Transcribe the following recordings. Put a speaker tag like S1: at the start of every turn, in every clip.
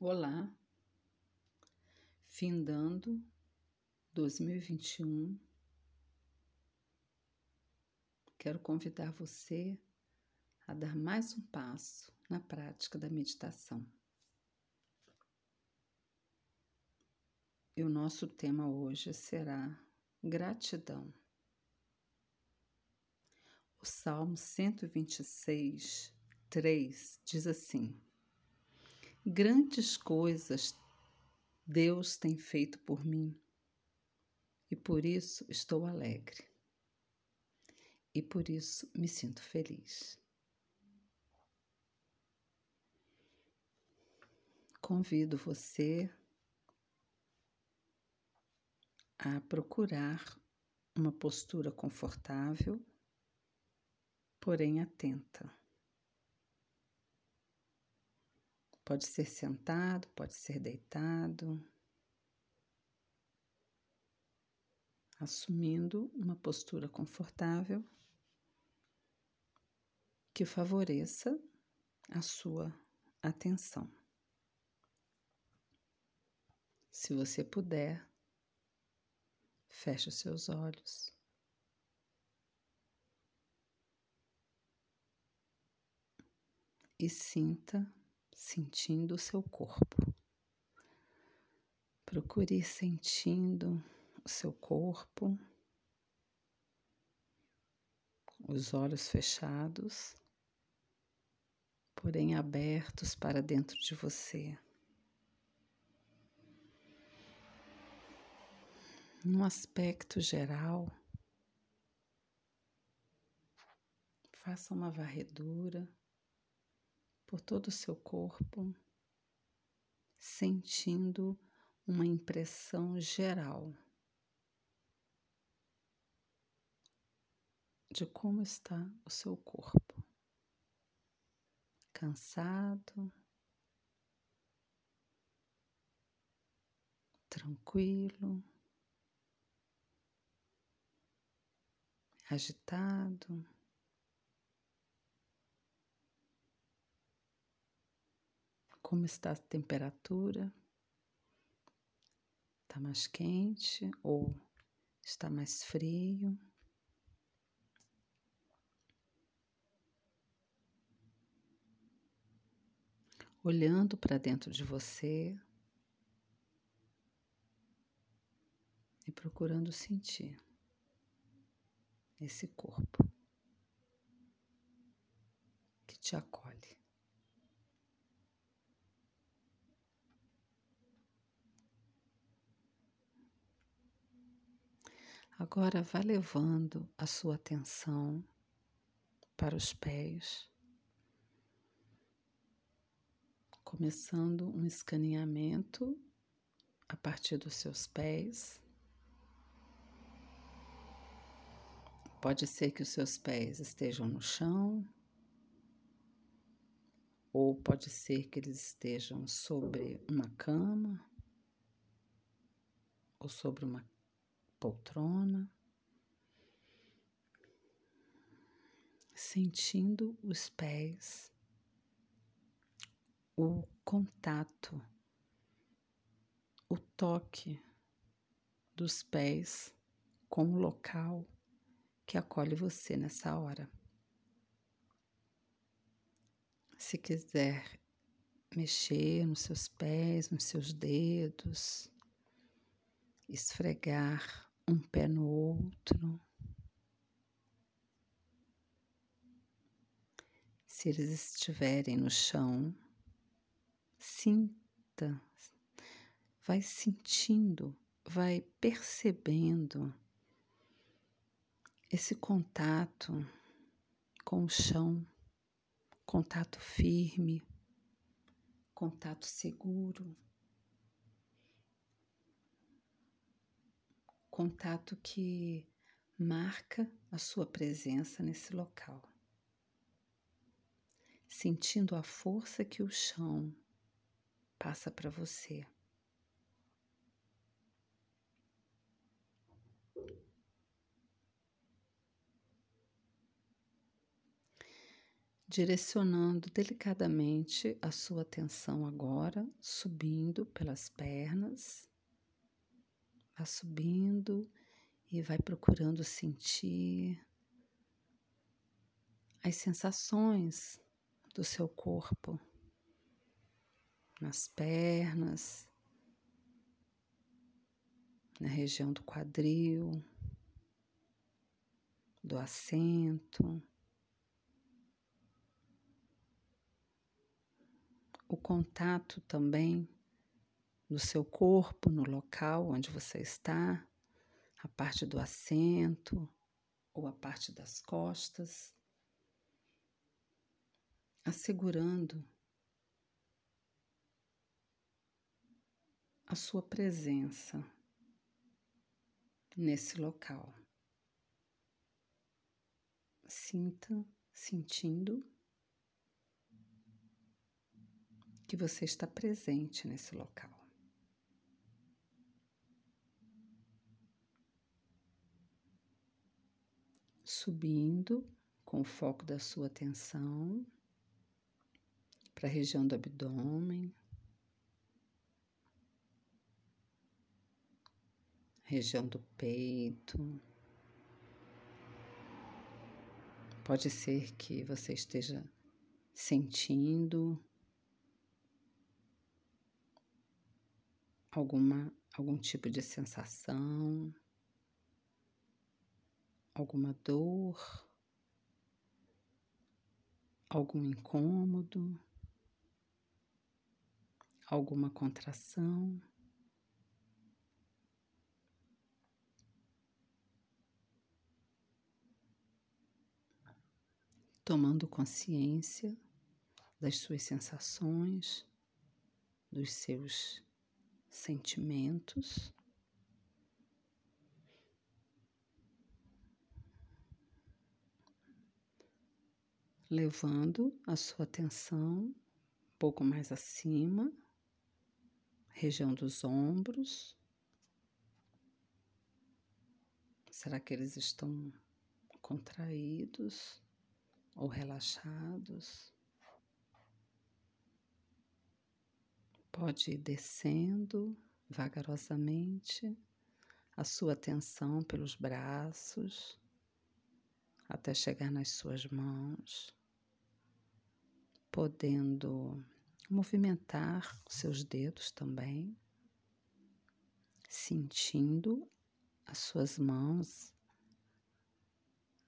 S1: Olá, findando 2021, quero convidar você a dar mais um passo na prática da meditação. E o nosso tema hoje será gratidão. O Salmo 126, 3 diz assim: Grandes coisas Deus tem feito por mim e por isso estou alegre. E por isso me sinto feliz. Convido você a procurar uma postura confortável, porém atenta. Pode ser sentado, pode ser deitado, assumindo uma postura confortável que favoreça a sua atenção. Se você puder, feche os seus olhos. E sinta sentindo o seu corpo. Procure ir sentindo o seu corpo, os olhos fechados, porém abertos para dentro de você. Num aspecto geral, faça uma varredura por todo o seu corpo, sentindo uma impressão geral de como está o seu corpo. Cansado, tranquilo, agitado. Como está a temperatura? Está mais quente ou está mais frio? Olhando para dentro de você e procurando sentir esse corpo que te acolhe. Agora vá levando a sua atenção para os pés, começando um escaneamento a partir dos seus pés. Pode ser que os seus pés estejam no chão, ou pode ser que eles estejam sobre uma cama, ou sobre uma poltrona, sentindo os pés, o contato, o toque dos pés com o local que acolhe você nessa hora. Se quiser mexer nos seus pés, nos seus dedos, esfregar um pé no outro. Se eles estiverem no chão, sinta, vai sentindo, vai percebendo esse contato com o chão, contato firme, contato seguro. Contato que marca a sua presença nesse local. Sentindo a força que o chão passa para você. direcionando delicadamente a sua atenção agora, subindo pelas pernas, vá subindo e vai procurando sentir as sensações do seu corpo nas pernas, na região do quadril, do assento, o contato também do seu corpo no local onde você está, a parte do assento ou a parte das costas, assegurando a sua presença nesse local. Sinta, sentindo que você está presente nesse local. Subindo com o foco da sua atenção para a região do abdômen, região do peito. Pode ser que você esteja sentindo alguma algum tipo de sensação, alguma dor, algum incômodo, alguma contração. Tomando consciência das suas sensações, dos seus sentimentos. Levando a sua atenção um pouco mais acima, região dos ombros. Será que eles estão contraídos ou relaxados? Pode ir descendo vagarosamente a sua atenção pelos braços até chegar nas suas mãos, podendo movimentar seus dedos também, sentindo as suas mãos,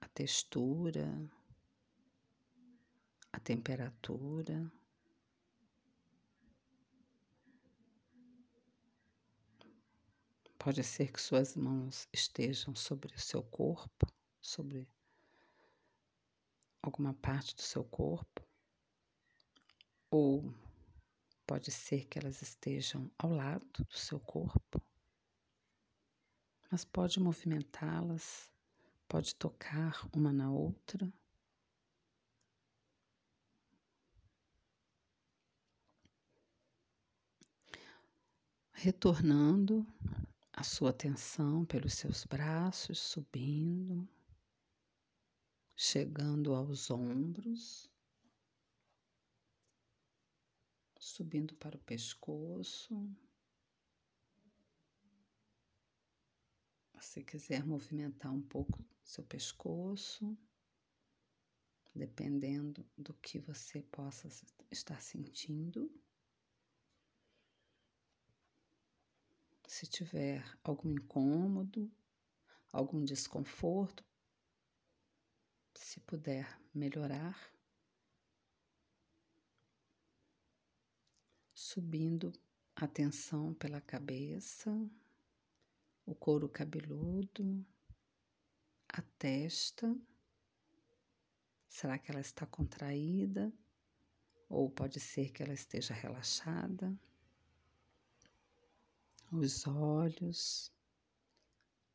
S1: a textura, a temperatura. Pode ser que suas mãos estejam sobre o seu corpo, sobre alguma parte do seu corpo, ou pode ser que elas estejam ao lado do seu corpo, mas pode movimentá-las, pode tocar uma na outra. Retornando a sua atenção pelos seus braços, subindo, chegando aos ombros, subindo para o pescoço. Se quiser movimentar um pouco seu pescoço, dependendo do que você possa estar sentindo. Se tiver algum incômodo, algum desconforto, se puder melhorar, subindo a tensão pela cabeça, o couro cabeludo, a testa. Será que ela está contraída? Ou pode ser que ela esteja relaxada? os olhos,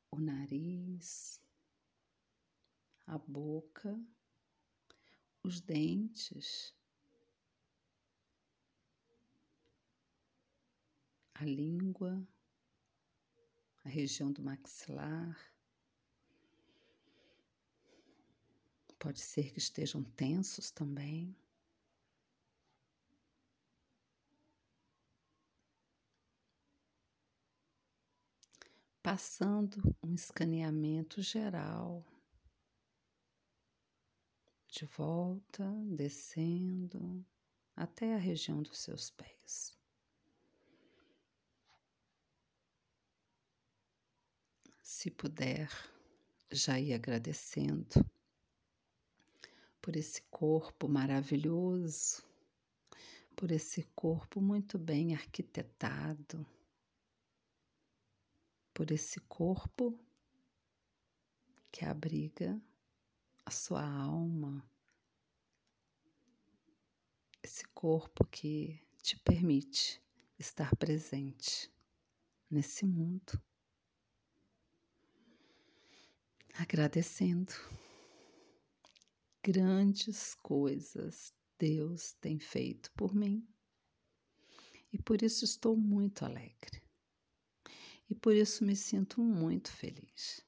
S1: o nariz, a boca, os dentes, a língua, a região do maxilar. Pode ser que estejam tensos também. Passando um escaneamento geral, de volta, descendo até a região dos seus pés. Se puder, já ir agradecendo por esse corpo maravilhoso, por esse corpo muito bem arquitetado, por esse corpo que abriga a sua alma, esse corpo que te permite estar presente nesse mundo, agradecendo grandes coisas Deus tem feito por mim. E por isso estou muito alegre. E por isso me sinto muito feliz.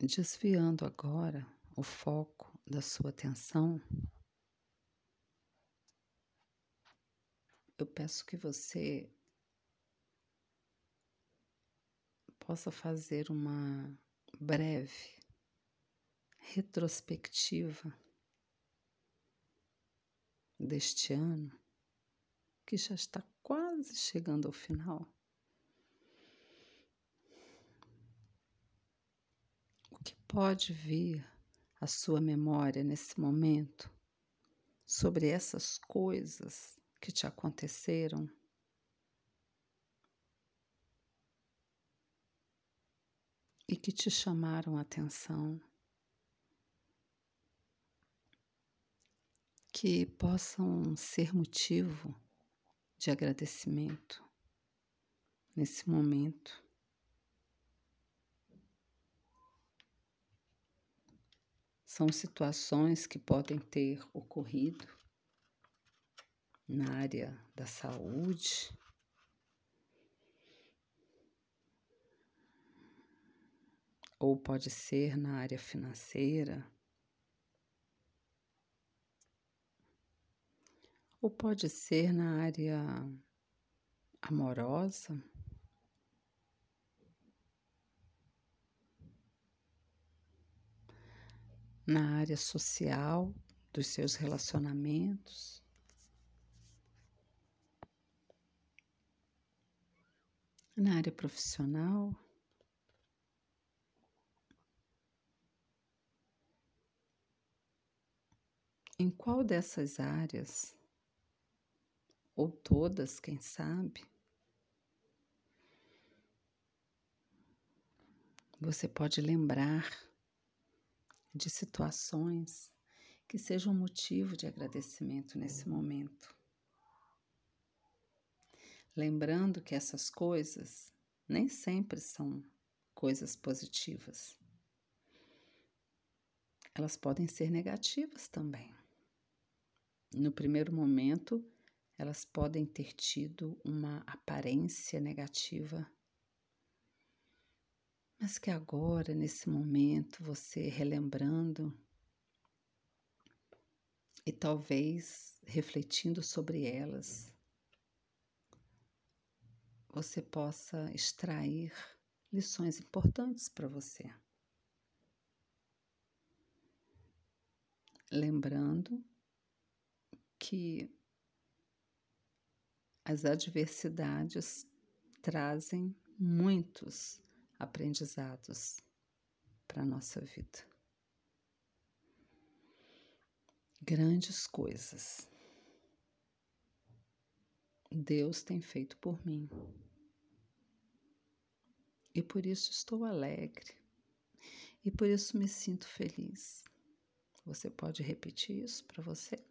S1: Desviando agora o foco da sua atenção, eu peço que você possa fazer uma breve retrospectiva deste ano, que já está quase chegando ao final. Que pode vir a sua memória nesse momento sobre essas coisas que te aconteceram. E que te chamaram a atenção, que possam ser motivo de agradecimento nesse momento. São situações que podem ter ocorrido na área da saúde, ou pode ser na área financeira, ou pode ser na área amorosa. Na área social, dos seus relacionamentos. Na área profissional. Em qual dessas áreas, ou todas, quem sabe, você pode lembrar de situações que sejam motivo de agradecimento nesse momento. Lembrando que essas coisas nem sempre são coisas positivas. Elas podem ser negativas também. No primeiro momento, elas podem ter tido uma aparência negativa mas que agora, nesse momento, você relembrando e talvez refletindo sobre elas, você possa extrair lições importantes para você. Lembrando que as adversidades trazem muitos aprendizados para a nossa vida. Grandes coisas Deus tem feito por mim. E por isso estou alegre. E por isso me sinto feliz. Você pode repetir isso para você?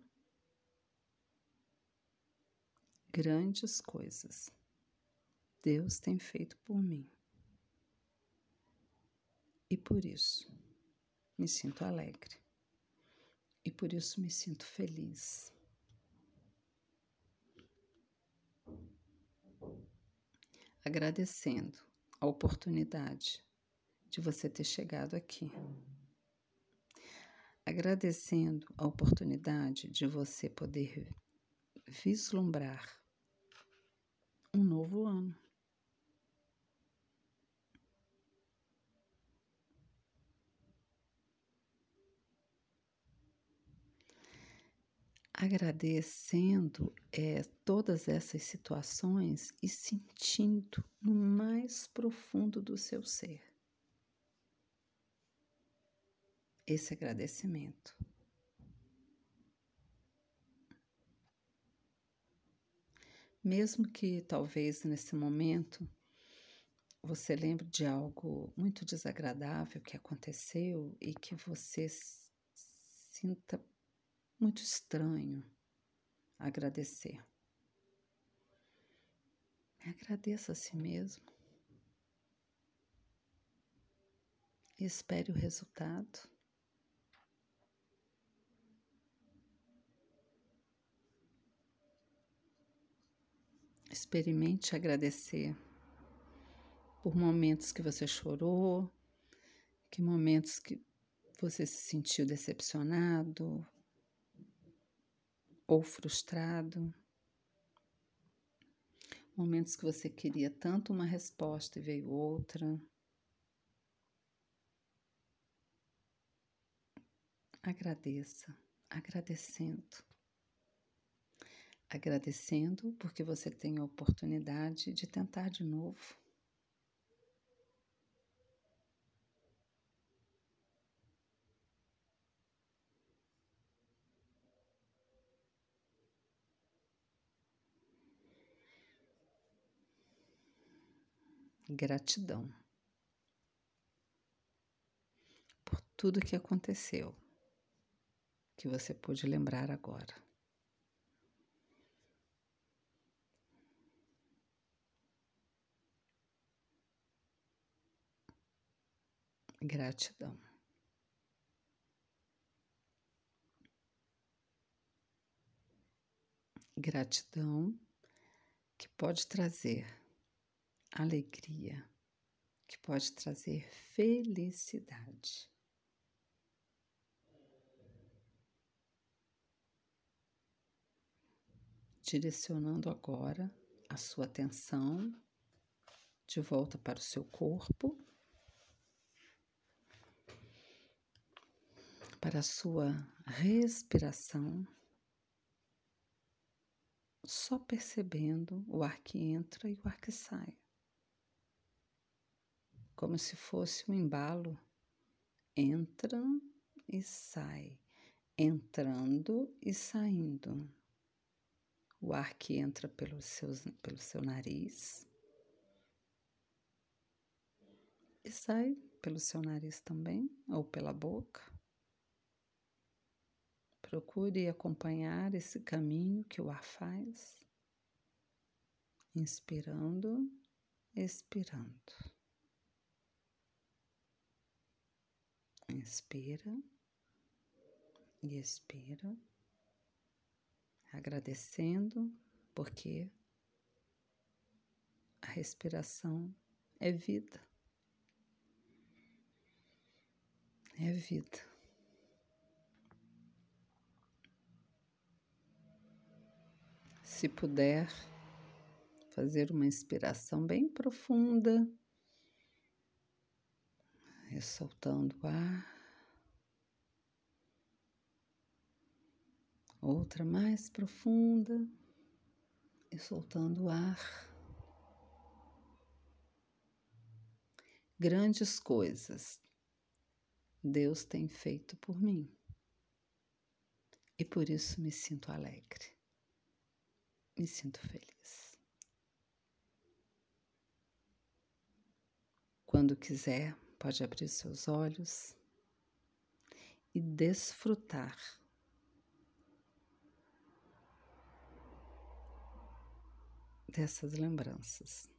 S1: Grandes coisas Deus tem feito por mim. E por isso me sinto alegre. e por isso me sinto feliz. Agradecendo a oportunidade de você ter chegado aqui. Agradecendo a oportunidade de você poder vislumbrar um novo ano. Agradecendo é, todas essas situações e sentindo no mais profundo do seu ser esse agradecimento. Mesmo que talvez nesse momento você lembre de algo muito desagradável que aconteceu e que você sinta muito estranho agradecer. Agradeça a si mesmo. E espere o resultado. Experimente agradecer por momentos que você chorou, que momentos que você se sentiu decepcionado, ou frustrado. Momentos que você queria tanto uma resposta e veio outra. Agradeça, agradecendo. Agradecendo porque você tem a oportunidade de tentar de novo. Gratidão por tudo que aconteceu, que você pôde lembrar agora. Gratidão. Gratidão que pode trazer alegria, que pode trazer felicidade. Direcionando agora a sua atenção de volta para o seu corpo, para a sua respiração, só percebendo o ar que entra e o ar que sai como se fosse um embalo. Entra e sai, entrando e saindo. O ar que entra pelo seu, pelo seu nariz e sai pelo seu nariz também, ou pela boca. Procure acompanhar esse caminho que o ar faz, inspirando, expirando. Inspira e expira, agradecendo, porque a respiração é vida. É vida. Se puder fazer uma inspiração bem profunda e soltando o ar. Outra mais profunda e soltando o ar. Grandes coisas Deus tem feito por mim e por isso me sinto alegre, me sinto feliz. Quando quiser, pode abrir seus olhos e desfrutar dessas lembranças.